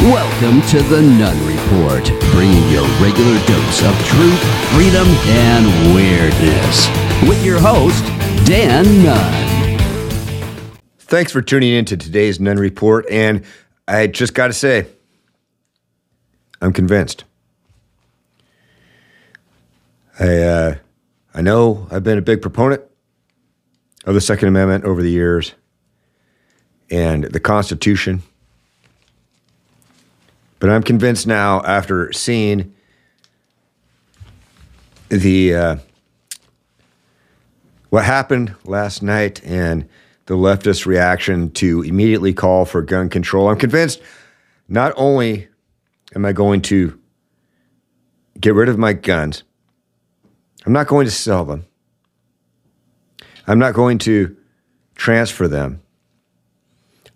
Welcome to the Nunn Report, bringing your regular dose of truth, freedom, and weirdness. With your host, Dan Nunn. Thanks for tuning in to today's Nunn Report. And I just got to say, I'm convinced. I, uh, I know I've been a big proponent of the Second Amendment over the years and the Constitution. But I'm convinced now, after seeing the uh, what happened last night and the leftist reaction to immediately call for gun control, I'm convinced not only am I going to get rid of my guns, I'm not going to sell them. I'm not going to transfer them.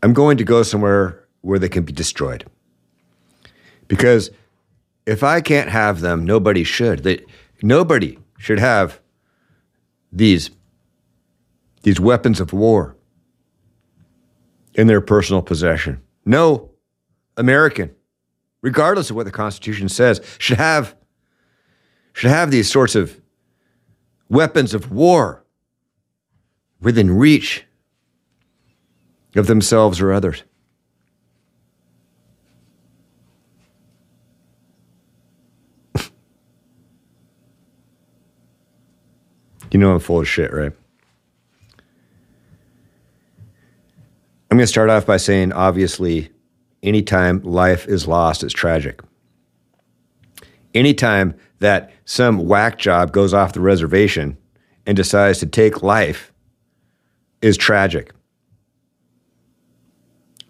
I'm going to go somewhere where they can be destroyed. Because if I can't have them, nobody should. They, nobody should have these, these weapons of war in their personal possession. No American, regardless of what the Constitution says, should have, should have these sorts of weapons of war within reach of themselves or others. You know I'm full of shit, right? I'm going to start off by saying obviously, anytime life is lost, it's tragic. Anytime that some whack job goes off the reservation and decides to take life is tragic.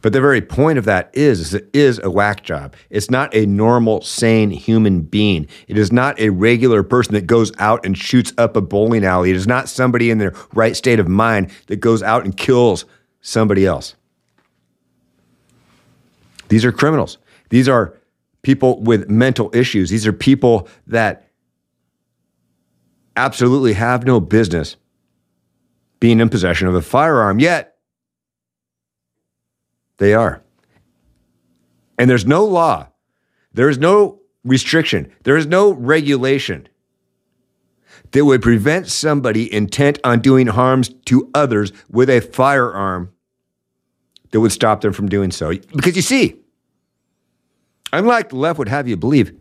But the very point of that is, is it is a whack job. It's not a normal, sane human being. It is not a regular person that goes out and shoots up a bowling alley. It is not somebody in their right state of mind that goes out and kills somebody else. These are criminals. These are people with mental issues. These are people that absolutely have no business being in possession of a firearm, yet they are. And there's no law, there is no restriction, there is no regulation that would prevent somebody intent on doing harms to others with a firearm that would stop them from doing so. Because you see, unlike the left would have you believe,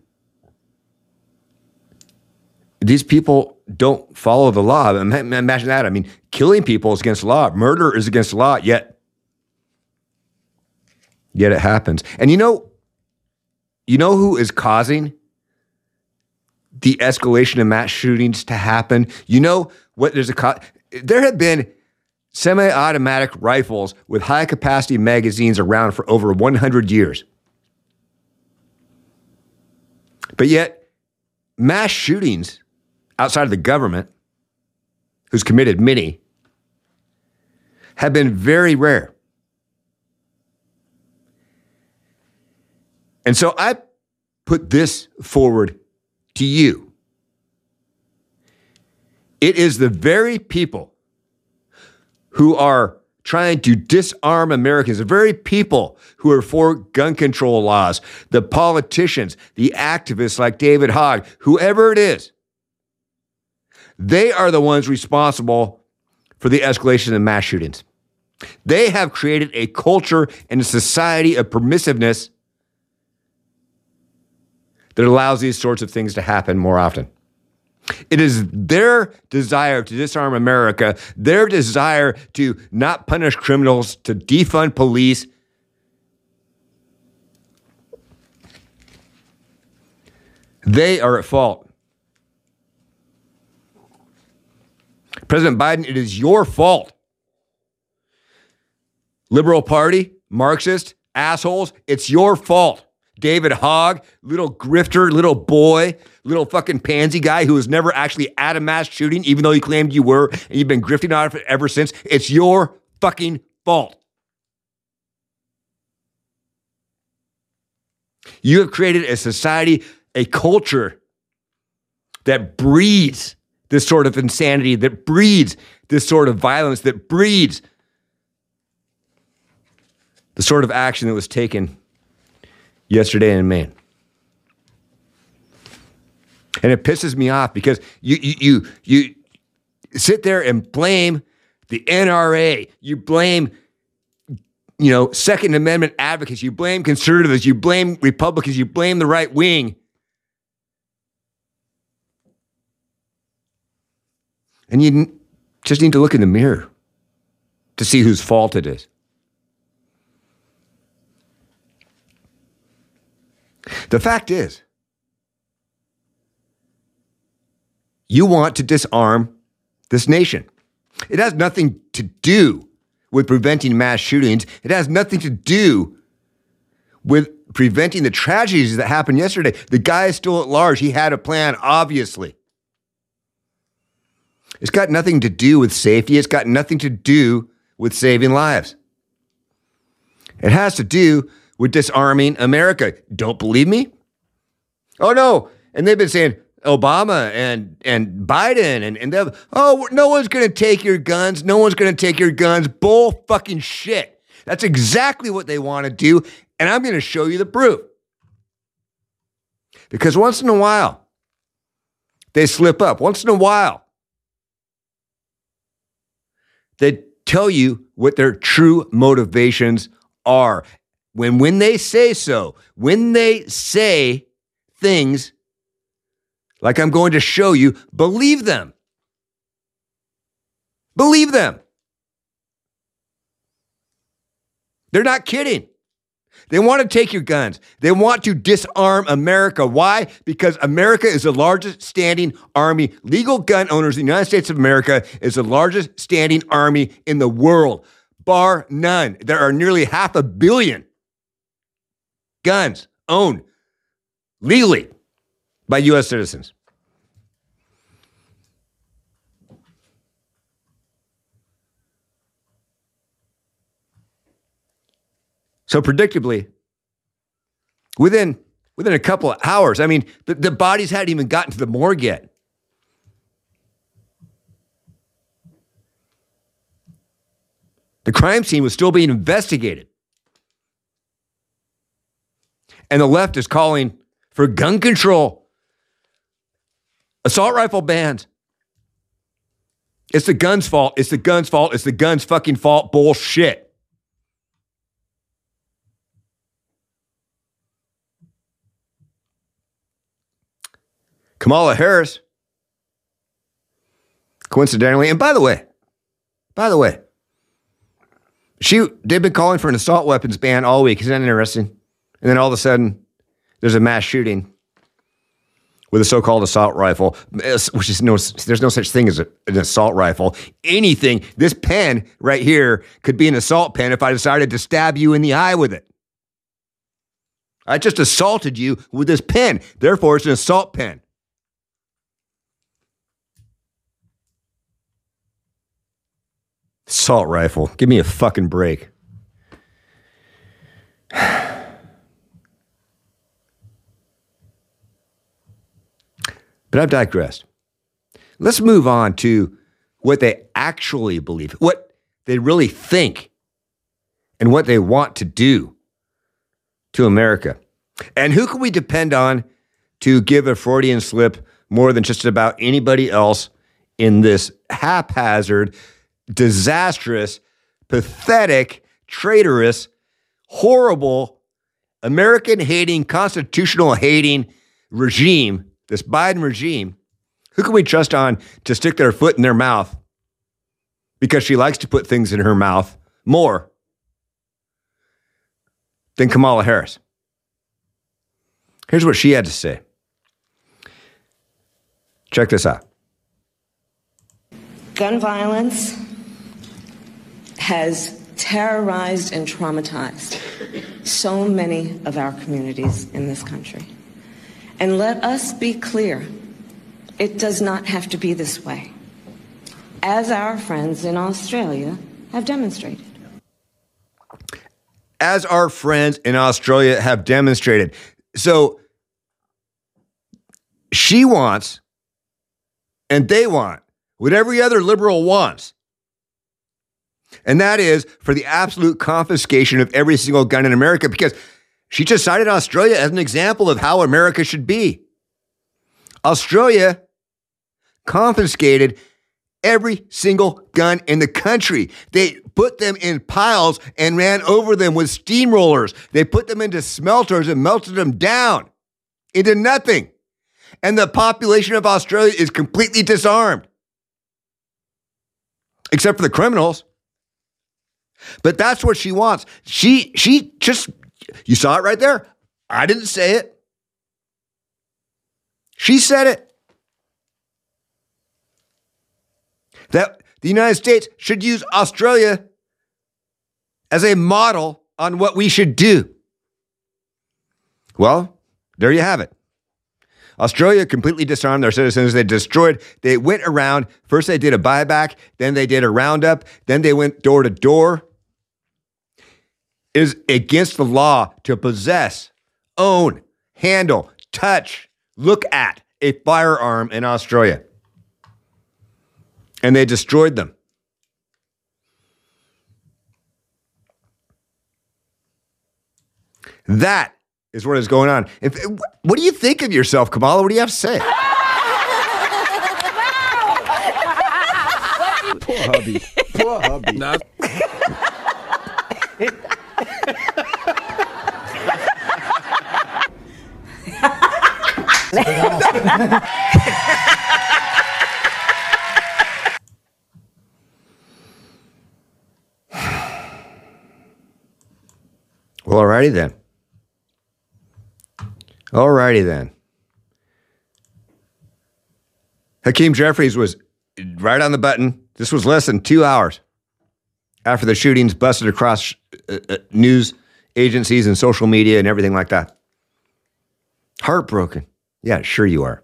these people don't follow the law. Imagine that. I mean, killing people is against the law. Murder is against the law. Yet, yet it happens. And you know, you know who is causing the escalation of mass shootings to happen? You know what? There's a co- there have been semi-automatic rifles with high-capacity magazines around for over 100 years, but yet mass shootings outside of the government, who's committed many, have been very rare. And so I put this forward to you. It is the very people who are trying to disarm Americans, the very people who are for gun control laws, the politicians, the activists like David Hogg, whoever it is, they are the ones responsible for the escalation of mass shootings. They have created a culture and a society of permissiveness that allows these sorts of things to happen more often. It is their desire to disarm America, their desire to not punish criminals, to defund police. They are at fault. President Biden, it is your fault. Liberal Party, Marxist, assholes, it's your fault. David Hogg, little grifter, little boy, little fucking pansy guy who was never actually at a mass shooting, even though you claimed you were, and you've been grifting on it ever since. It's your fucking fault. You have created a society, a culture that breeds this sort of insanity, that breeds this sort of violence, that breeds the sort of action that was taken yesterday in Maine. And it pisses me off because you you you, you sit there and blame the NRA. You blame you know, Second Amendment advocates, you blame conservatives, you blame Republicans, you blame the right wing. And you just need to look in the mirror to see whose fault it is. The fact is, you want to disarm this nation. It has nothing to do with preventing mass shootings. It has nothing to do with preventing the tragedies that happened yesterday. The guy is still at large. He had a plan, obviously. It's got nothing to do with safety. It's got nothing to do with saving lives. It has to do with disarming America. Don't believe me? Oh, no. And they've been saying, Obama and and Biden and and oh no one's going to take your guns. No one's going to take your guns. Bull fucking shit. That's exactly what they want to do, and I'm going to show you the proof. Because once in a while, they slip up. Once in a while, they tell you what their true motivations are. When when they say so, when they say things like I'm going to show you, believe them. Believe them. They're not kidding. They want to take your guns. They want to disarm America. Why? Because America is the largest standing army. Legal gun owners in the United States of America is the largest standing army in the world, bar none. There are nearly half a billion guns owned legally by U.S. citizens. So predictably, within within a couple of hours, I mean, the, the bodies hadn't even gotten to the morgue yet. The crime scene was still being investigated. And the left is calling for gun control, assault rifle bans. It's the gun's fault. It's the gun's fault. It's the gun's fucking fault. Bullshit. Kamala Harris, coincidentally, and by the way, by the way, she they've been calling for an assault weapons ban all week. Isn't that interesting? And then all of a sudden, there's a mass shooting with a so-called assault rifle, uh, which is no, there's no such thing as a, an assault rifle. Anything, this pen right here could be an assault pen if I decided to stab you in the eye with it. I just assaulted you with this pen. Therefore, it's an assault pen. Assault rifle. Give me a fucking break. But I've digressed. Let's move on to what they actually believe, what they really think, and what they want to do to America. And who can we depend on to give a Freudian slip more than just about anybody else in this haphazard, disastrous, pathetic, traitorous, horrible, American hating, constitutional hating regime this Biden regime, who can we trust on to stick their foot in their mouth because she likes to put things in her mouth more than Kamala Harris? Here's what she had to say. Check this out. Gun violence has terrorized and traumatized so many of our communities in this country. And let us be clear it does not have to be this way, as our friends in Australia have demonstrated. As our friends in Australia have demonstrated. So she wants, and they want, what every other liberal wants. And that is for the absolute confiscation of every single gun in America because She just cited Australia as an example of how America should be. Australia confiscated every single gun in the country. They put them in piles and ran over them with steamrollers. They put them into smelters and melted them down into nothing. And the population of Australia is completely disarmed, except for the criminals. But that's what she wants. She she just you saw it right there. I didn't say it. She said it. That the United States should use Australia as a model on what we should do. Well, there you have it. Australia completely disarmed their citizens. They destroyed, they went around. First, they did a buyback, then they did a roundup, then they went door to door. It is against the law to possess, own, handle, touch, look at a firearm in Australia. And they destroyed them. That is what is going on. If, what do you think of yourself, Kamala? What do you have to say? Poor hubby. Poor hubby. Well, alrighty then. Alrighty then. Hakeem Jeffries was right on the button. This was less than two hours after the shootings busted across uh, uh, news agencies and social media and everything like that. Heartbroken. Yeah, sure you are.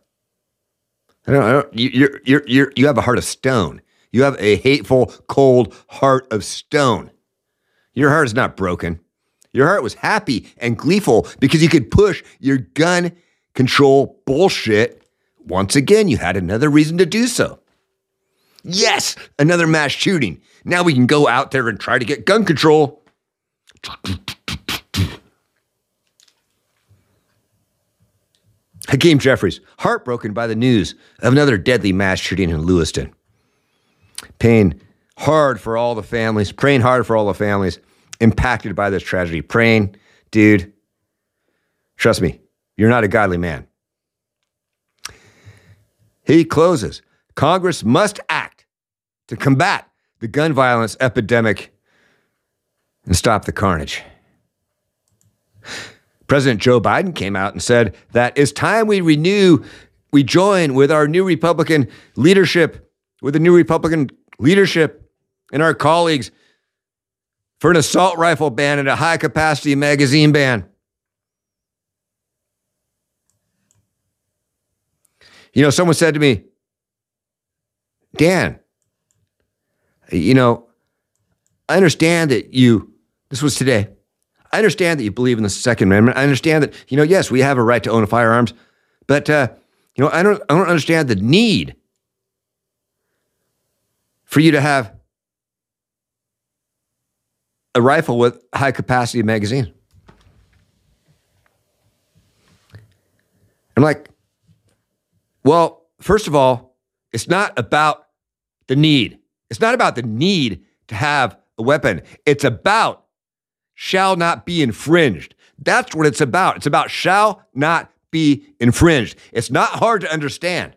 I don't, I don't, you, you're, you're, you're, you have a heart of stone. You have a hateful, cold heart of stone. Your heart is not broken. Your heart was happy and gleeful because you could push your gun control bullshit. Once again, you had another reason to do so. Yes, another mass shooting. Now we can go out there and try to get gun control. Hakeem Jeffries, heartbroken by the news of another deadly mass shooting in Lewiston. Pain hard for all the families, praying hard for all the families impacted by this tragedy. Praying, dude, trust me, you're not a godly man. He closes Congress must act to combat the gun violence epidemic and stop the carnage. President Joe Biden came out and said that it's time we renew, we join with our new Republican leadership, with the new Republican leadership and our colleagues for an assault rifle ban and a high capacity magazine ban. You know, someone said to me, Dan, you know, I understand that you, this was today, I understand that you believe in the Second Amendment. I understand that, you know, yes, we have a right to own firearms, but, uh, you know, I don't, I don't understand the need for you to have a rifle with high capacity magazine. I'm like, well, first of all, it's not about the need. It's not about the need to have a weapon. It's about shall not be infringed. That's what it's about. It's about shall not be infringed. It's not hard to understand.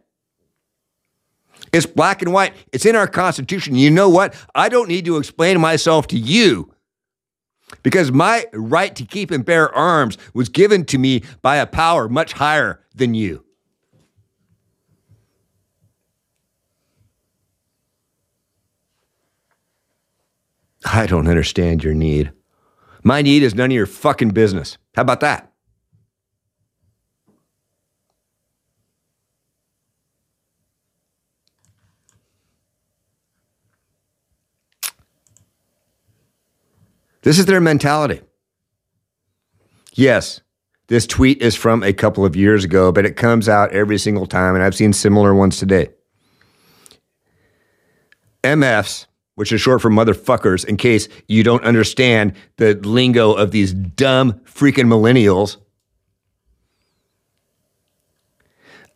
It's black and white. It's in our Constitution. You know what? I don't need to explain myself to you because my right to keep and bear arms was given to me by a power much higher than you. I don't understand your need. My need is none of your fucking business. How about that? This is their mentality. Yes, this tweet is from a couple of years ago, but it comes out every single time, and I've seen similar ones today. MFs which is short for motherfuckers, in case you don't understand the lingo of these dumb freaking millennials.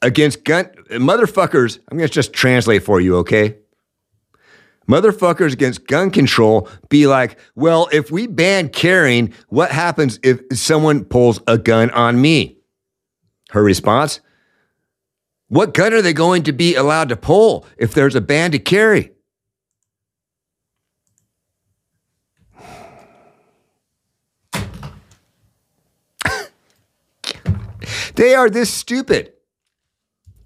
Against gun motherfuckers, I'm to just translate for you, okay? Motherfuckers against gun control be like, well, if we ban carrying, what happens if someone pulls a gun on me? Her response, what gun are they going to be allowed to pull if there's a ban to carry? They are this stupid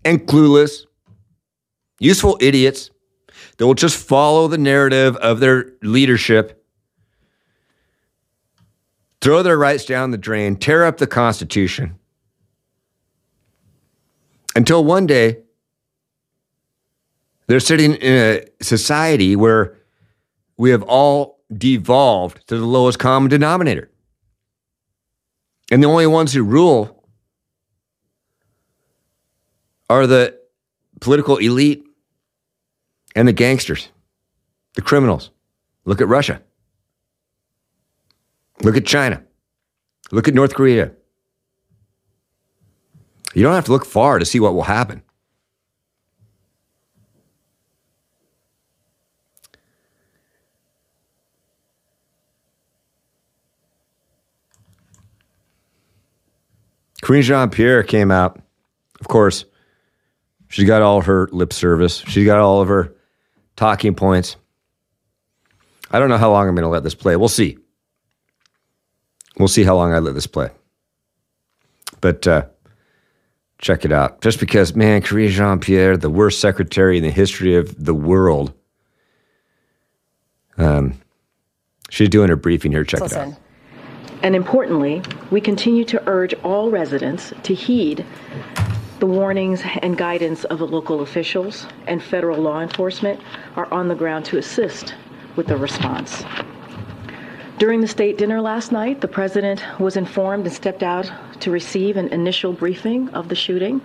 and clueless, useful idiots that will just follow the narrative of their leadership, throw their rights down the drain, tear up the Constitution until one day they're sitting in a society where we have all devolved to the lowest common denominator. And the only ones who rule are the political elite and the gangsters, the criminals. Look at Russia. Look at China. Look at North Korea. You don't have to look far to see what will happen. Karine Jean Pierre came out. Of course, she got all her lip service. She's got all of her talking points. I don't know how long I'm going to let this play. We'll see. We'll see how long I let this play. But uh, check it out. Just because, man, Karine Jean Pierre, the worst secretary in the history of the world, um, she's doing her briefing here. Check Listen. it out. And importantly, we continue to urge all residents to heed the warnings and guidance of the local officials and federal law enforcement are on the ground to assist with the response. During the state dinner last night, the president was informed and stepped out to receive an initial briefing of the shooting.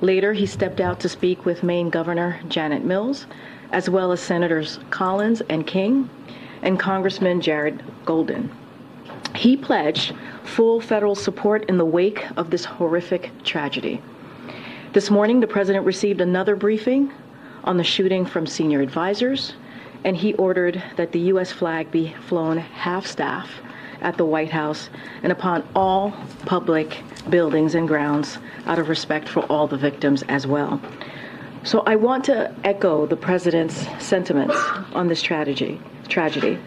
Later, he stepped out to speak with Maine Governor Janet Mills, as well as Senators Collins and King, and Congressman Jared Golden. He pledged full federal support in the wake of this horrific tragedy. This morning, the president received another briefing on the shooting from senior advisors, and he ordered that the U.S. flag be flown half staff at the White House and upon all public buildings and grounds out of respect for all the victims as well. So I want to echo the president's sentiments on this tragedy. Tragedy.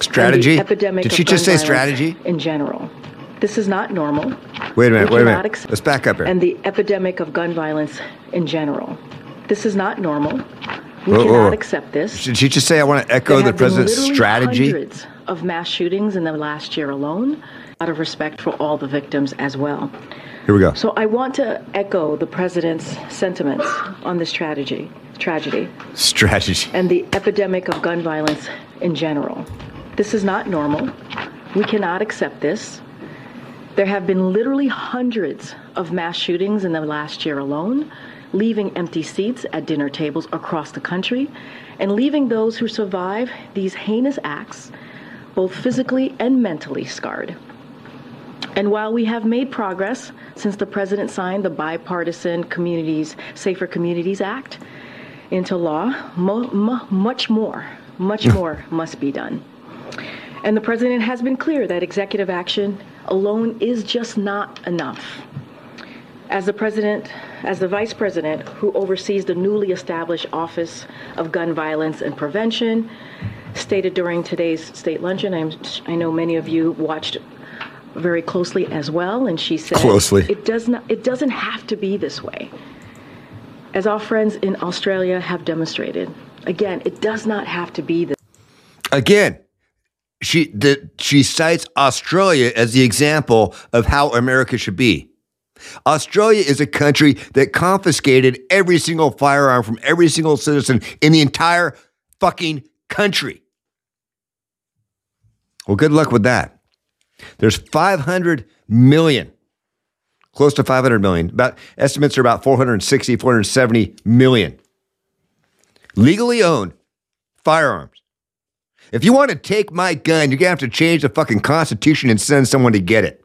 Strategy? Epidemic Did she just say strategy? In general. This is not normal. Wait a minute, wait a minute. Accept- Let's back up here. And the epidemic of gun violence in general. This is not normal. We whoa, cannot whoa. accept this. Did she just say I want to echo the president's strategy? Hundreds of mass shootings in the last year alone, out of respect for all the victims as well. Here we go. So I want to echo the president's sentiments on this tragedy. Tragedy. Strategy. And the epidemic of gun violence in general. This is not normal. We cannot accept this. There have been literally hundreds of mass shootings in the last year alone, leaving empty seats at dinner tables across the country and leaving those who survive these heinous acts both physically and mentally scarred. And while we have made progress since the president signed the bipartisan Communities Safer Communities Act into law, mo- mo- much more, much more must be done. And the president has been clear that executive action alone is just not enough. As the president, as the vice president who oversees the newly established Office of Gun Violence and Prevention, stated during today's state luncheon, I'm, i know many of you watched very closely as well, and she said, "Closely, it does not. It doesn't have to be this way." As our friends in Australia have demonstrated, again, it does not have to be this. Again, she she cites Australia as the example of how America should be. Australia is a country that confiscated every single firearm from every single citizen in the entire fucking country. Well, good luck with that. There's 500 million, close to 500 million. About estimates are about 460, 470 million legally owned firearms. If you want to take my gun, you're going to have to change the fucking Constitution and send someone to get it.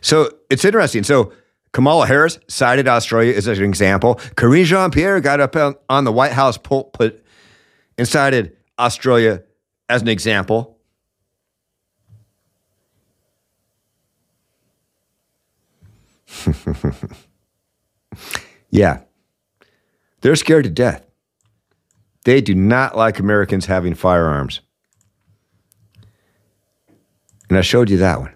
So it's interesting. So Kamala Harris cited Australia as an example. Karine Jean Pierre got up on the White House pulpit and cited Australia as an example. yeah. They're scared to death. They do not like Americans having firearms. And I showed you that one.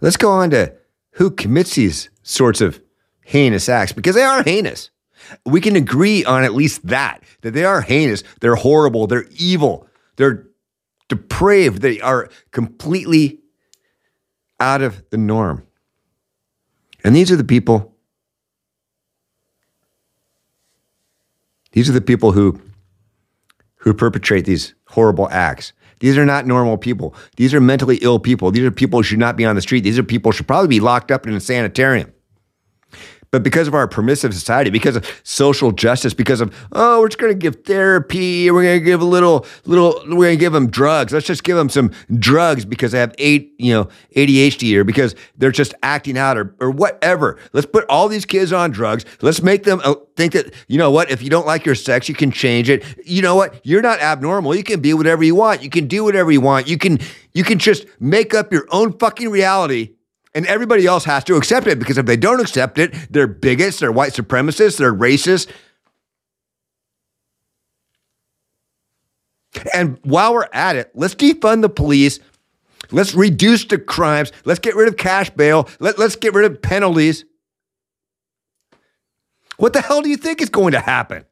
Let's go on to who commits these sorts of heinous acts because they are heinous. We can agree on at least that, that they are heinous, they're horrible, they're evil, they're depraved, they are completely out of the norm. And these are the people, these are the people who, who perpetrate these horrible acts. These are not normal people. These are mentally ill people. These are people who should not be on the street. These are people who should probably be locked up in a sanitarium. But because of our permissive society, because of social justice, because of oh, we're just going to give therapy, we're going to give a little, little, we're going to give them drugs. Let's just give them some drugs because they have eight, you know, ADHD or because they're just acting out or or whatever. Let's put all these kids on drugs. Let's make them uh, think that you know what? If you don't like your sex, you can change it. You know what? You're not abnormal. You can be whatever you want. You can do whatever you want. You can you can just make up your own fucking reality and everybody else has to accept it because if they don't accept it, they're bigots, they're white supremacists, they're racist. And while we're at it, let's defund the police. Let's reduce the crimes. Let's get rid of cash bail. Let, let's get rid of penalties. What the hell do you think is going to happen?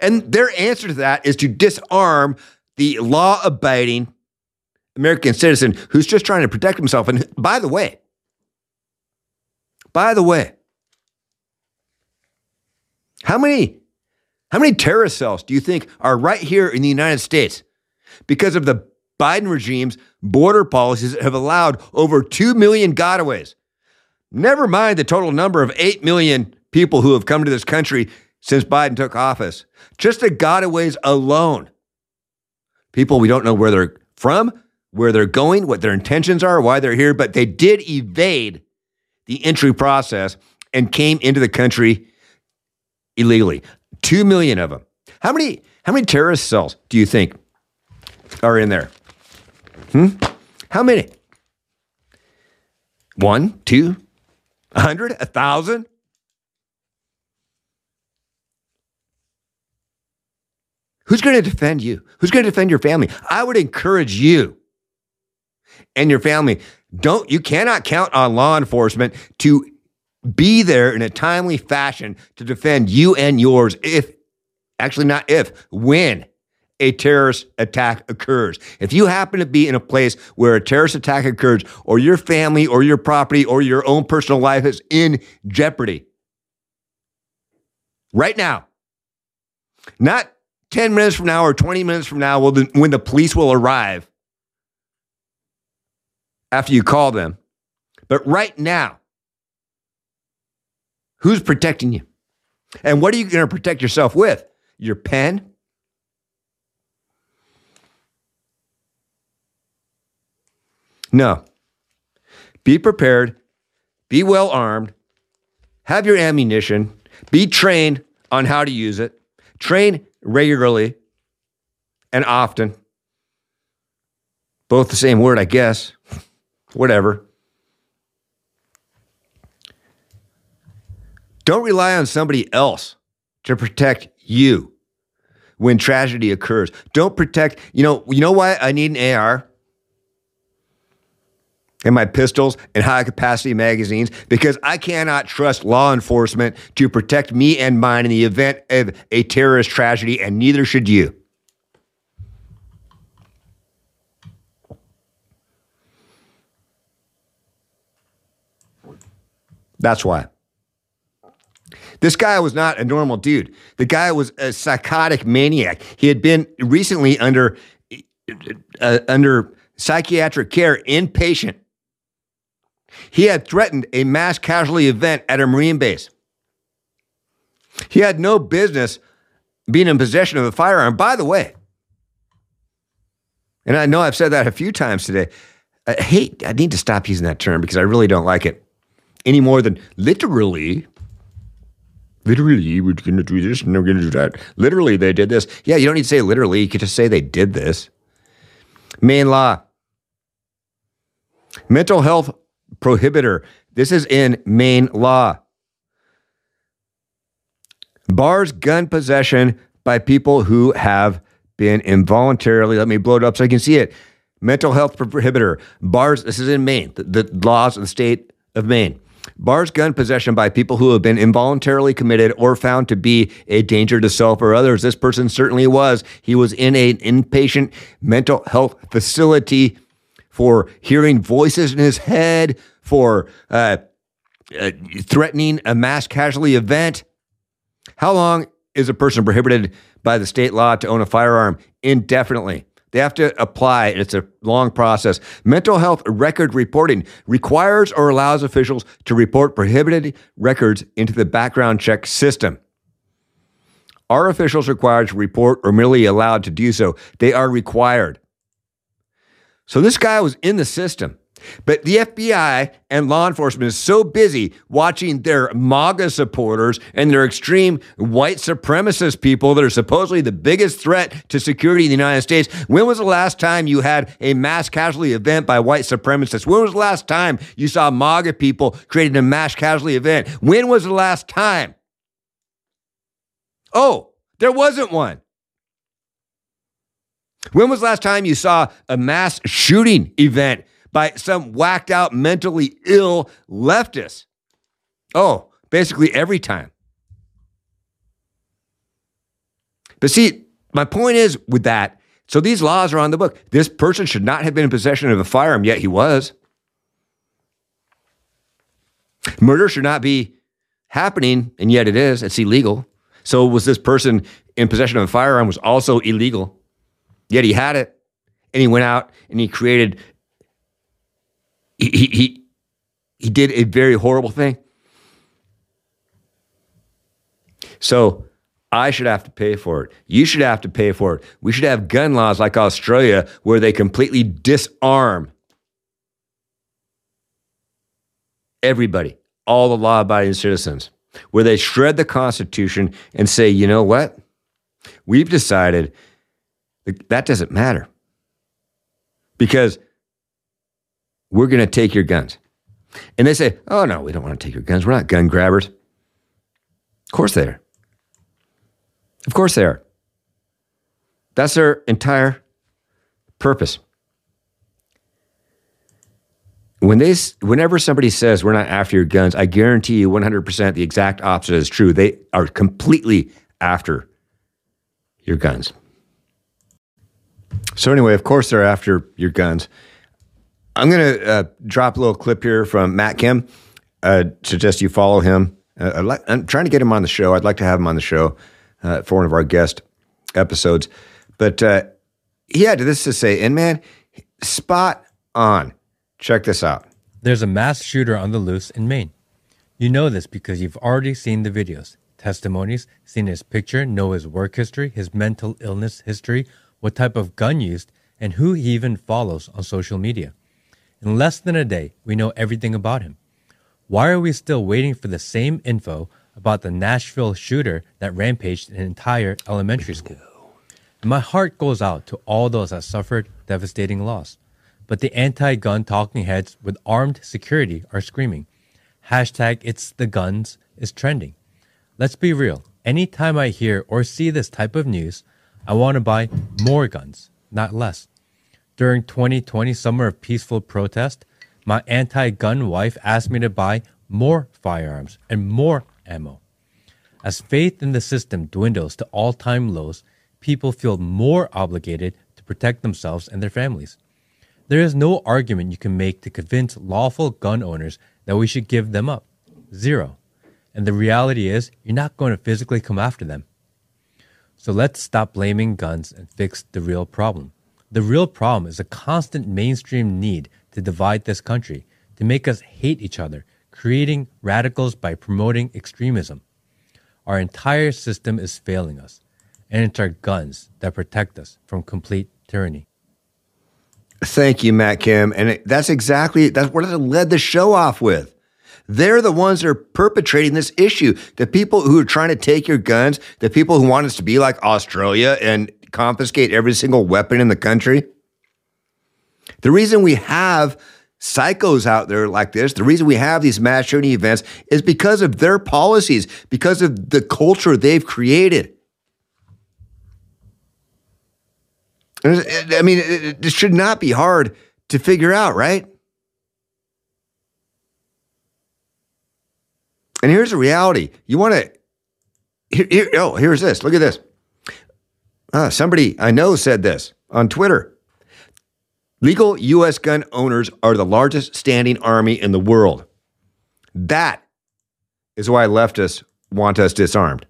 And their answer to that is to disarm the law abiding American citizen who's just trying to protect himself. And by the way, by the way, how many how many terrorist cells do you think are right here in the United States because of the Biden regime's border policies that have allowed over 2 million gotaways? Never mind the total number of 8 million people who have come to this country since Biden took office. Just the gotaways alone. People we don't know where they're from, where they're going, what their intentions are, why they're here, but they did evade the entry process and came into the country illegally. Two million of them. How many? How many terrorist cells do you think are in there? Hmm. How many? One, two, a hundred, a thousand? Who's going to defend you? Who's going to defend your family? I would encourage you and your family. Don't you cannot count on law enforcement to be there in a timely fashion to defend you and yours if actually not if when a terrorist attack occurs. If you happen to be in a place where a terrorist attack occurs or your family or your property or your own personal life is in jeopardy right now. Not 10 minutes from now or 20 minutes from now when the police will arrive after you call them. But right now, who's protecting you? And what are you going to protect yourself with? Your pen? No. Be prepared, be well armed, have your ammunition, be trained on how to use it, train regularly and often. Both the same word, I guess whatever. Don't rely on somebody else to protect you when tragedy occurs. Don't protect, you know, you know why I need an AR? And my pistols and high capacity magazines because I cannot trust law enforcement to protect me and mine in the event of a terrorist tragedy, and neither should you. That's why. This guy was not a normal dude. The guy was a psychotic maniac. He had been recently under uh, under psychiatric care, inpatient. He had threatened a mass casualty event at a Marine base. He had no business being in possession of a firearm. By the way, and I know I've said that a few times today. I hate, I need to stop using that term because I really don't like it any more than literally. Literally, we're going to do this and we're going to do that. Literally, they did this. Yeah, you don't need to say literally. You could just say they did this. Maine law. Mental health prohibitor. This is in Maine law. Bars gun possession by people who have been involuntarily, let me blow it up so I can see it. Mental health prohibitor. Bars, this is in Maine, the, the laws of the state of Maine. Bars gun possession by people who have been involuntarily committed or found to be a danger to self or others. This person certainly was. He was in an inpatient mental health facility for hearing voices in his head, for uh, uh, threatening a mass casualty event. How long is a person prohibited by the state law to own a firearm? Indefinitely. They have to apply. It's a long process. Mental health record reporting requires or allows officials to report prohibited records into the background check system. Are officials required to report or merely allowed to do so? They are required. So this guy was in the system. But the FBI and law enforcement is so busy watching their MAGA supporters and their extreme white supremacist people that are supposedly the biggest threat to security in the United States. When was the last time you had a mass casualty event by white supremacists? When was the last time you saw MAGA people creating a mass casualty event? When was the last time? Oh, there wasn't one. When was the last time you saw a mass shooting event by some whacked out, mentally ill leftist. Oh, basically every time. But see, my point is with that, so these laws are on the book. This person should not have been in possession of a firearm, yet he was. Murder should not be happening, and yet it is. It's illegal. So was this person in possession of a firearm was also illegal, yet he had it, and he went out and he created he, he, he did a very horrible thing. So I should have to pay for it. You should have to pay for it. We should have gun laws like Australia where they completely disarm everybody, all the law abiding citizens, where they shred the Constitution and say, you know what? We've decided that, that doesn't matter. Because we're going to take your guns. And they say, oh, no, we don't want to take your guns. We're not gun grabbers. Of course they are. Of course they are. That's their entire purpose. When they, whenever somebody says we're not after your guns, I guarantee you 100% the exact opposite is true. They are completely after your guns. So, anyway, of course, they're after your guns. I'm going to uh, drop a little clip here from Matt Kim. Uh, suggest you follow him. Uh, I'm trying to get him on the show. I'd like to have him on the show uh, for one of our guest episodes. But uh, he had this to say, and man, spot on. Check this out. There's a mass shooter on the loose in Maine. You know this because you've already seen the videos, testimonies, seen his picture, know his work history, his mental illness history, what type of gun used, and who he even follows on social media. In less than a day, we know everything about him. Why are we still waiting for the same info about the Nashville shooter that rampaged an entire elementary school? And my heart goes out to all those that suffered devastating loss. But the anti gun talking heads with armed security are screaming. Hashtag it's the guns is trending. Let's be real. Anytime I hear or see this type of news, I want to buy more guns, not less. During 2020 summer of peaceful protest, my anti-gun wife asked me to buy more firearms and more ammo. As faith in the system dwindles to all-time lows, people feel more obligated to protect themselves and their families. There is no argument you can make to convince lawful gun owners that we should give them up. Zero. And the reality is, you're not going to physically come after them. So let's stop blaming guns and fix the real problem. The real problem is a constant mainstream need to divide this country, to make us hate each other, creating radicals by promoting extremism. Our entire system is failing us, and it's our guns that protect us from complete tyranny. Thank you, Matt Kim. And that's exactly that's what I led the show off with. They're the ones that are perpetrating this issue. The people who are trying to take your guns, the people who want us to be like Australia and confiscate every single weapon in the country. The reason we have psychos out there like this, the reason we have these mass shooting events is because of their policies, because of the culture they've created. I mean, it, should not be hard to figure out, right? And here's the reality. You want to, here, here, oh, here's this. Look at this. Uh, somebody I know said this on Twitter. Legal U.S. gun owners are the largest standing army in the world. That is why leftists want us disarmed.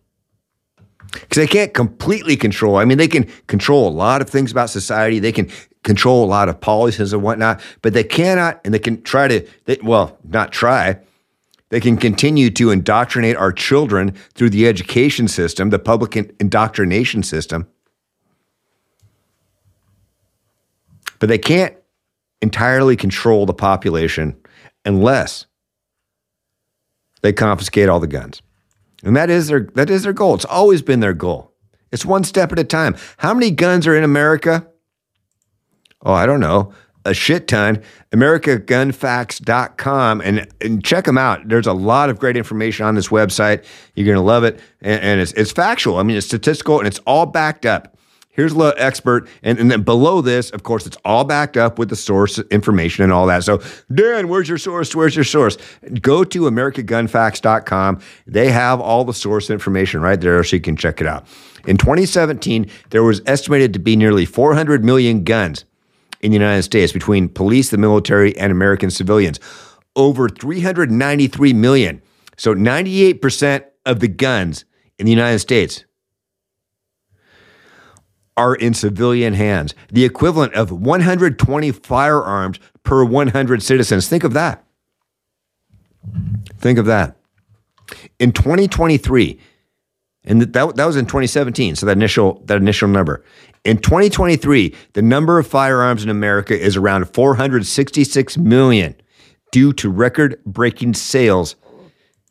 Because they can't completely control. I mean, they can control a lot of things about society. They can control a lot of policies and whatnot, but they cannot, and they can try to, they, well, not try, they can continue to indoctrinate our children through the education system, the public indoctrination system. But they can't entirely control the population unless they confiscate all the guns. And that is their that is their goal. It's always been their goal. It's one step at a time. How many guns are in America? Oh, I don't know a shit ton. AmericaGunFacts.com and, and check them out. There's a lot of great information on this website. You're going to love it. And, and, it's, it's factual. I mean, it's statistical and it's all backed up. Here's the expert. And, and then below this, of course, it's all backed up with the source information and all that. So, Dan, where's your source? Where's your source? Go to AmericaGunFacts.com. They have all the source information right there so you can check it out. In 2017, there was estimated to be nearly 400 million guns in the United States between police, the military, and American civilians. Over 393 million. So 98% of the guns in the United States are in civilian hands, the equivalent of 120 firearms per 100 citizens. Think of that. Think of that. In 2023, and that, that was in 2017, so that initial that initial number. In 2023, the number of firearms in America is around 466 million due to record breaking sales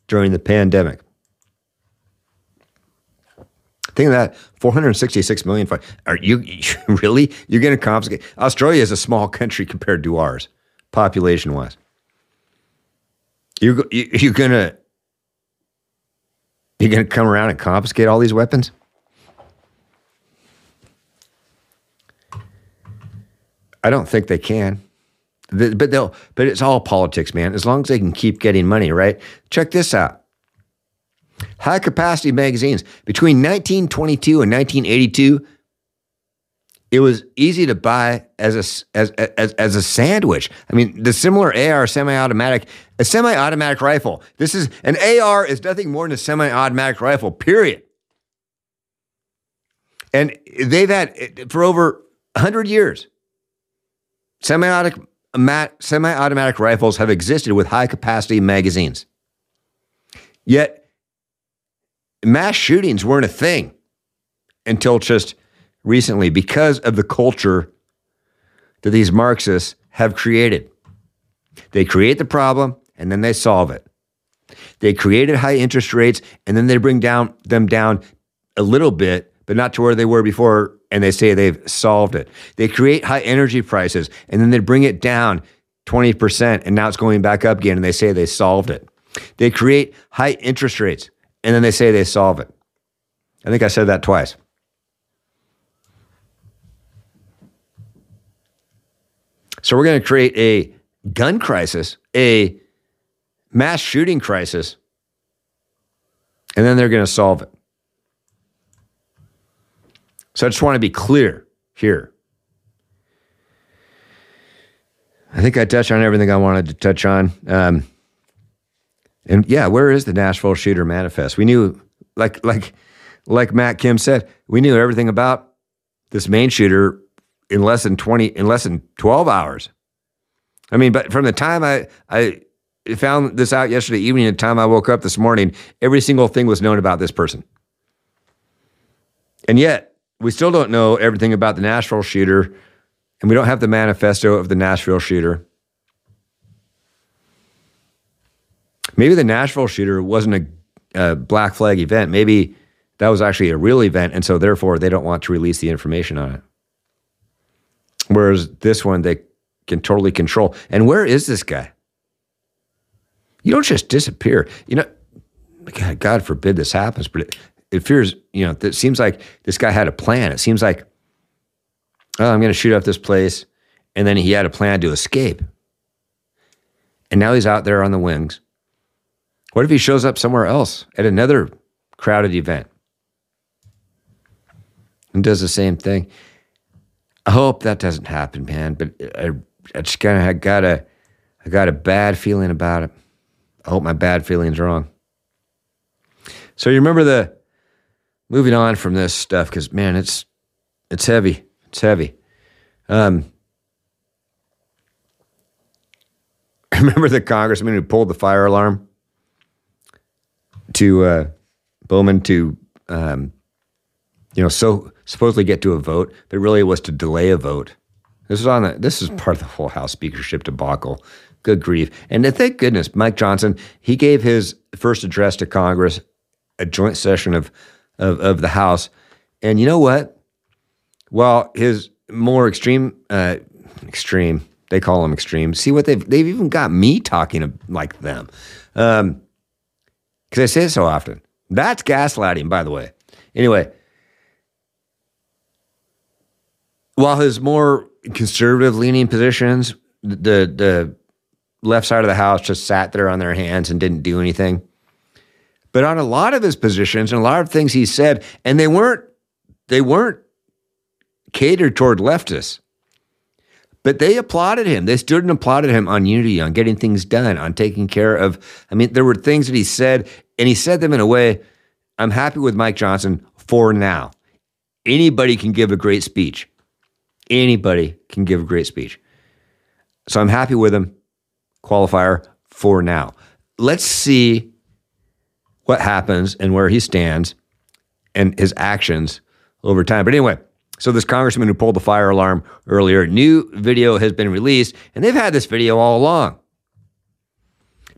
during the pandemic. Think of that 466 million. Are you really? You're going to confiscate? Australia is a small country compared to ours, population wise. You're, you're going to. You're going to come around and confiscate all these weapons? I don't think they can. But they'll but it's all politics, man. As long as they can keep getting money, right? Check this out. High capacity magazines. Between 1922 and 1982, it was easy to buy as a as, as, as a sandwich. I mean, the similar AR semi-automatic, a semi-automatic rifle. This is an AR is nothing more than a semi-automatic rifle. Period. And they've had for over 100 years. Semi-automatic, semi-automatic rifles have existed with high-capacity magazines. Yet, mass shootings weren't a thing until just recently because of the culture that these Marxists have created. They create the problem and then they solve it. They created high interest rates and then they bring down them down a little bit, but not to where they were before and they say they've solved it. They create high energy prices and then they bring it down 20% and now it's going back up again and they say they solved it. They create high interest rates and then they say they solve it. I think I said that twice. So we're going to create a gun crisis, a mass shooting crisis, and then they're going to solve it. So I just want to be clear here. I think I touched on everything I wanted to touch on. Um, and yeah, where is the Nashville shooter manifest? We knew, like like like Matt Kim said, we knew everything about this main shooter in less than twenty in less than twelve hours. I mean, but from the time I I found this out yesterday evening, the time I woke up this morning, every single thing was known about this person. And yet, we still don't know everything about the Nashville shooter, and we don't have the manifesto of the Nashville shooter. Maybe the Nashville shooter wasn't a, a black flag event. Maybe that was actually a real event, and so therefore they don't want to release the information on it. Whereas this one, they can totally control. And where is this guy? You don't just disappear. You know, God, God forbid this happens, but it, it fears, you know, it seems like this guy had a plan. It seems like, oh, I'm going to shoot up this place. And then he had a plan to escape. And now he's out there on the wings. What if he shows up somewhere else at another crowded event and does the same thing? I hope that doesn't happen, man. But I, I just kind of got a, I got a bad feeling about it. I hope my bad feeling's wrong. So you remember the moving on from this stuff because man, it's it's heavy. It's heavy. Um, remember the congressman who pulled the fire alarm to uh, Bowman to um, you know so supposedly get to a vote, but really was to delay a vote. This is on the, this is part of the whole House speakership debacle. Good grief. And thank goodness, Mike Johnson, he gave his first address to Congress, a joint session of, of, of the House. And you know what? While his more extreme, uh, extreme, they call them extreme. See what they've, they've even got me talking like them. Um, because I say it so often. That's gaslighting, by the way. Anyway, while his more conservative leaning positions, the the left side of the house just sat there on their hands and didn't do anything. But on a lot of his positions and a lot of things he said, and they weren't they weren't catered toward leftists. But they applauded him. They stood and applauded him on unity, on getting things done, on taking care of. I mean, there were things that he said, and he said them in a way. I'm happy with Mike Johnson for now. Anybody can give a great speech. Anybody can give a great speech. So I'm happy with him qualifier for now. Let's see what happens and where he stands and his actions over time. But anyway, so this congressman who pulled the fire alarm earlier, new video has been released, and they've had this video all along.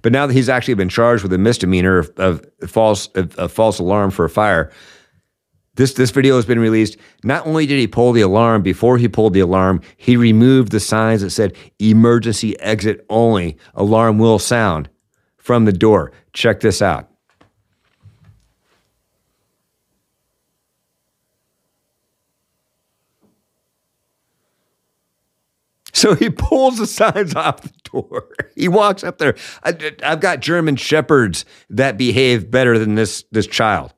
But now that he's actually been charged with a misdemeanor of, of false of false alarm for a fire, this this video has been released. Not only did he pull the alarm before he pulled the alarm, he removed the signs that said emergency exit only. Alarm will sound from the door. Check this out. So he pulls the signs off the door. He walks up there. I, have got German shepherds that behave better than this this child.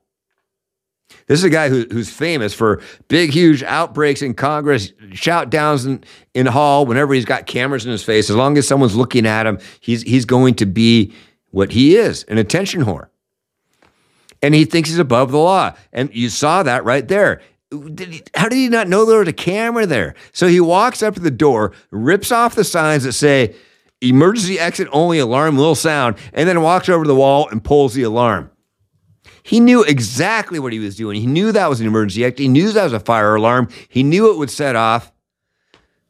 This is a guy who, who's famous for big, huge outbreaks in Congress, shout downs in, in hall whenever he's got cameras in his face. As long as someone's looking at him, he's, he's going to be what he is an attention whore. And he thinks he's above the law. And you saw that right there. Did he, how did he not know there was a camera there? So he walks up to the door, rips off the signs that say, emergency exit only alarm will sound, and then walks over to the wall and pulls the alarm. He knew exactly what he was doing. He knew that was an emergency exit. He knew that was a fire alarm. He knew it would set off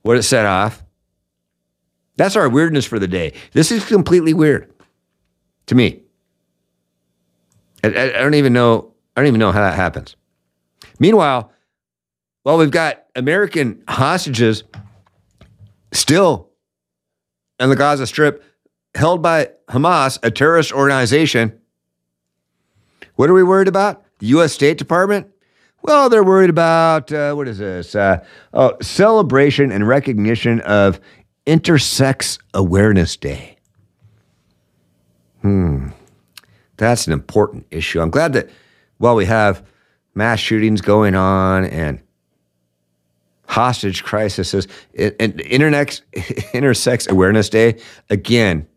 what it set off. That's our weirdness for the day. This is completely weird to me. I, I, I don't even know. I don't even know how that happens. Meanwhile, well, we've got American hostages still in the Gaza Strip held by Hamas, a terrorist organization what are we worried about? The U.S. State Department? Well, they're worried about uh, what is this? Uh, oh, celebration and recognition of Intersex Awareness Day. Hmm, that's an important issue. I'm glad that while we have mass shootings going on and hostage crises, and Internet Intersex Awareness Day again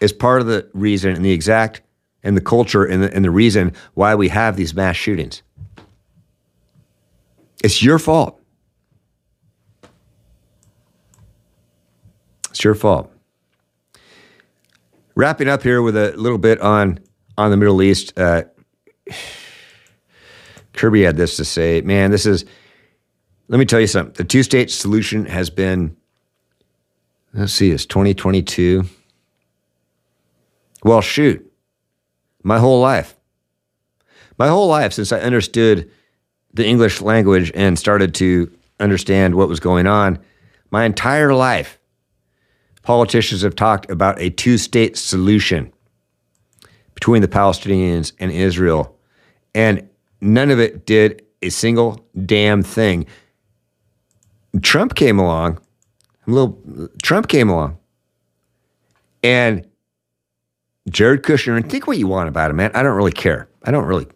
is part of the reason and the exact and the culture and the, and the reason why we have these mass shootings. It's your fault. It's your fault. Wrapping up here with a little bit on on the Middle East. Uh, Kirby had this to say, man, this is. Let me tell you something. The two state solution has been. Let's see, it's 2022. Well, shoot, my whole life. My whole life since I understood the English language and started to understand what was going on, my entire life, politicians have talked about a two state solution between the Palestinians and Israel. And none of it did a single damn thing. Trump came along, little Trump came along, and Jared Kushner, and think what you want about him, man. I don't really care. I don't really.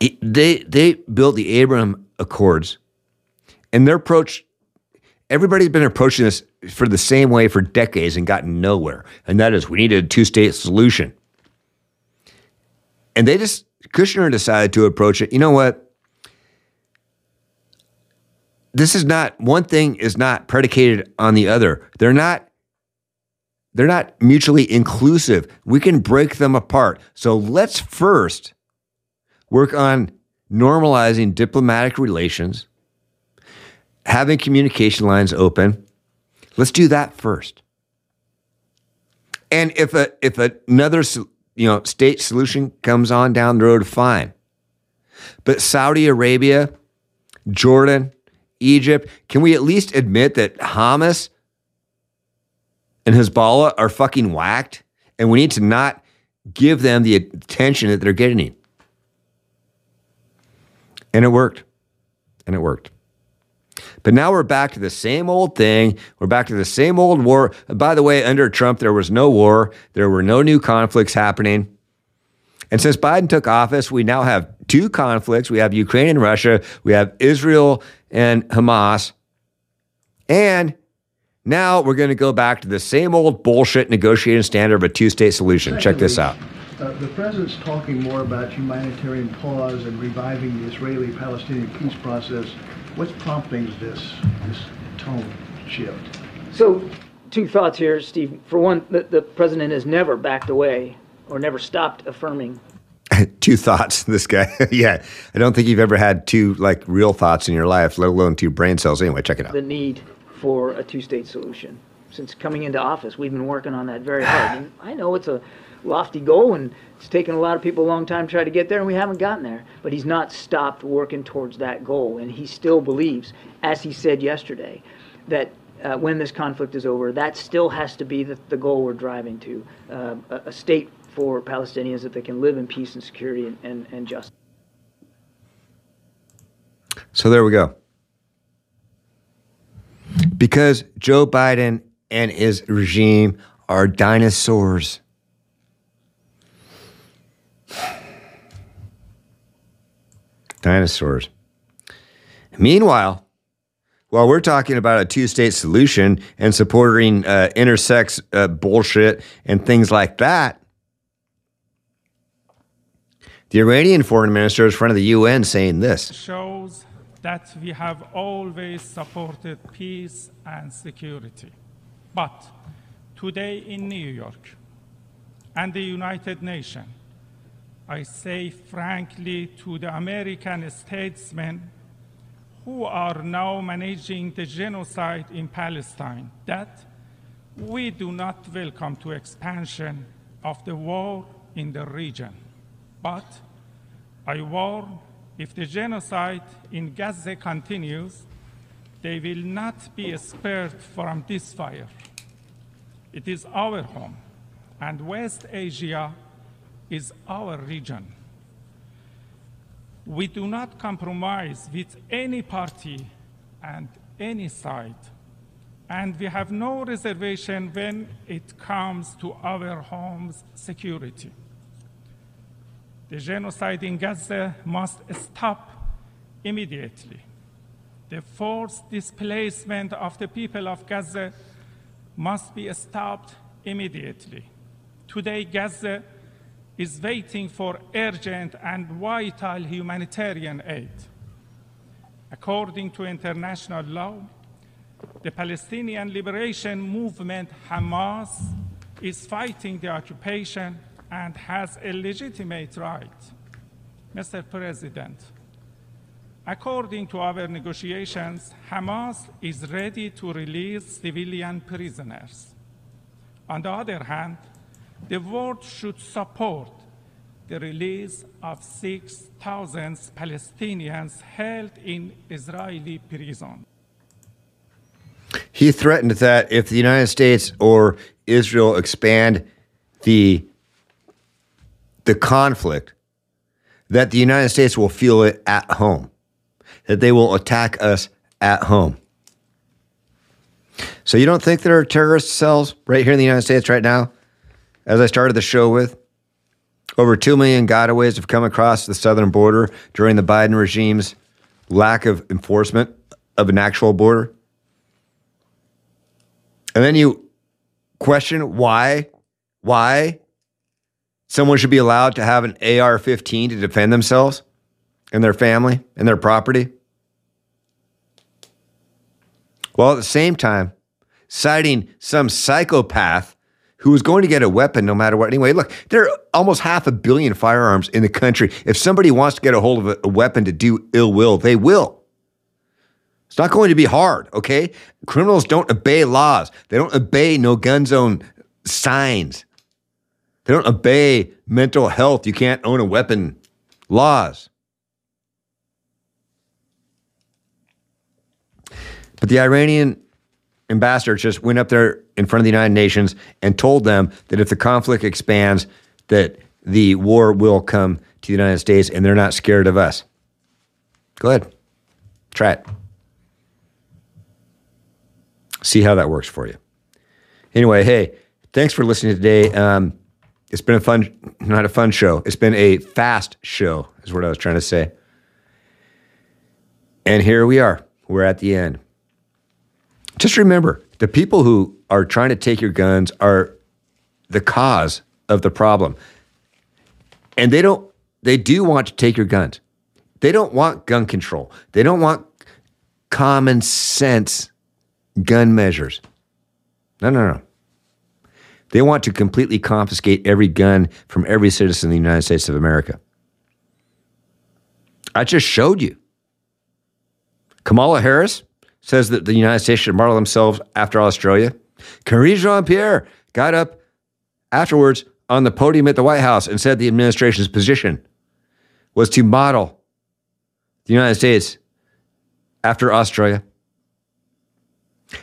they they built the Abraham Accords, and their approach. Everybody's been approaching this for the same way for decades and gotten nowhere, and that is we needed a two state solution. And they just Kushner decided to approach it. You know what? This is not one thing is not predicated on the other. They're not they're not mutually inclusive. We can break them apart. So let's first work on normalizing diplomatic relations, having communication lines open. Let's do that first. And if a if another you know state solution comes on down the road, fine. But Saudi Arabia, Jordan, Egypt, can we at least admit that Hamas and Hezbollah are fucking whacked, and we need to not give them the attention that they're getting. And it worked. And it worked. But now we're back to the same old thing. We're back to the same old war. By the way, under Trump, there was no war, there were no new conflicts happening. And since Biden took office, we now have two conflicts. We have Ukraine and Russia, we have Israel and Hamas. And now we're going to go back to the same old bullshit negotiating standard of a two state solution. Secondly, Check this out. Uh, the president's talking more about humanitarian pause and reviving the Israeli Palestinian peace process. What's prompting this, this tone shift? So, two thoughts here, Steve. For one, the, the president has never backed away or never stopped affirming two thoughts this guy yeah i don't think you've ever had two like real thoughts in your life let alone two brain cells anyway check it out the need for a two-state solution. Since coming into office, we've been working on that very hard. And I know it's a lofty goal, and it's taken a lot of people a long time to try to get there, and we haven't gotten there. But he's not stopped working towards that goal, and he still believes, as he said yesterday, that uh, when this conflict is over, that still has to be the, the goal we're driving to uh, a, state for Palestinians that they can live in peace and security and, and, and justice. So there we go because Joe Biden and his regime are dinosaurs. Dinosaurs. Meanwhile, while we're talking about a two state solution and supporting uh, intersex uh, bullshit and things like that, the Iranian foreign minister is in front of the UN saying this. Shows that we have always supported peace and security. But today in New York and the United Nations, I say frankly to the American statesmen who are now managing the genocide in Palestine that we do not welcome to expansion of the war in the region. But I warn if the genocide in Gaza continues, they will not be spared from this fire. It is our home, and West Asia is our region. We do not compromise with any party and any side, and we have no reservation when it comes to our home's security. The genocide in Gaza must stop immediately. The forced displacement of the people of Gaza must be stopped immediately. Today, Gaza is waiting for urgent and vital humanitarian aid. According to international law, The Palestinian Liberation Movement, Hamas, is fighting the occupation and has a legitimate right. Mr. President, according to our negotiations, Hamas is ready to release civilian prisoners. On the other hand, the world should support the release of 6,000 Palestinians held in Israeli prison. He threatened that if the United States or Israel expand the the conflict, that the United States will feel it at home, that they will attack us at home. So you don't think there are terrorist cells right here in the United States right now? As I started the show with, over 2 million gotaways have come across the southern border during the Biden regime's lack of enforcement of an actual border. And then you question why why someone should be allowed to have an AR-15 to defend themselves and their family and their property. While at the same time, citing some psychopath who was going to get a weapon no matter what. Anyway, look, there are almost half a billion firearms in the country. If somebody wants to get a hold of a, a weapon to do ill will, they will. It's not going to be hard, okay? Criminals don't obey laws. They don't obey no gun zone signs. They don't obey mental health. You can't own a weapon laws. But the Iranian ambassador just went up there in front of the United Nations and told them that if the conflict expands, that the war will come to the United States and they're not scared of us. Go ahead. Try it. See how that works for you. Anyway, hey, thanks for listening today. Um, it's been a fun, not a fun show. It's been a fast show, is what I was trying to say. And here we are. We're at the end. Just remember the people who are trying to take your guns are the cause of the problem. And they don't, they do want to take your guns. They don't want gun control. They don't want common sense gun measures. No, no, no. They want to completely confiscate every gun from every citizen in the United States of America. I just showed you. Kamala Harris says that the United States should model themselves after Australia. Karine Jean Pierre got up afterwards on the podium at the White House and said the administration's position was to model the United States after Australia.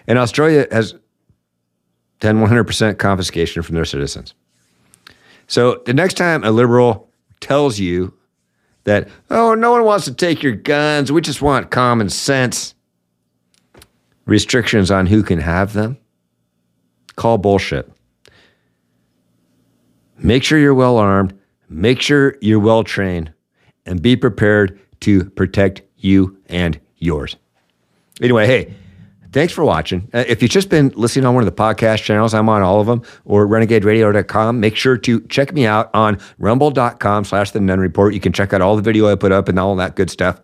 And Australia has done 100% confiscation from their citizens. So the next time a liberal tells you that, oh, no one wants to take your guns, we just want common sense, restrictions on who can have them, call bullshit. Make sure you're well armed, make sure you're well trained, and be prepared to protect you and yours. Anyway, hey, Thanks for watching. Uh, if you've just been listening on one of the podcast channels, I'm on all of them, or renegaderadio.com, make sure to check me out on rumble.com slash the Nunn Report. You can check out all the video I put up and all that good stuff.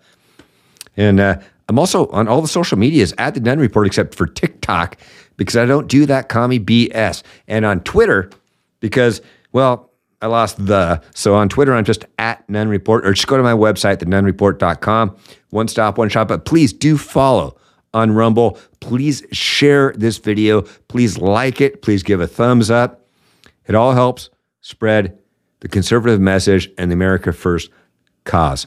And uh, I'm also on all the social medias at the Nunn Report, except for TikTok, because I don't do that commie BS. And on Twitter, because, well, I lost the. So on Twitter, I'm just at Nunn Report, or just go to my website, thenunnreport.com. One stop, one shop. But please do follow on Rumble. Please share this video. Please like it. Please give a thumbs up. It all helps spread the conservative message and the America First cause.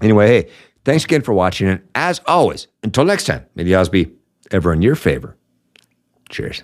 Anyway, hey, thanks again for watching. And as always, until next time, may the odds be ever in your favor. Cheers.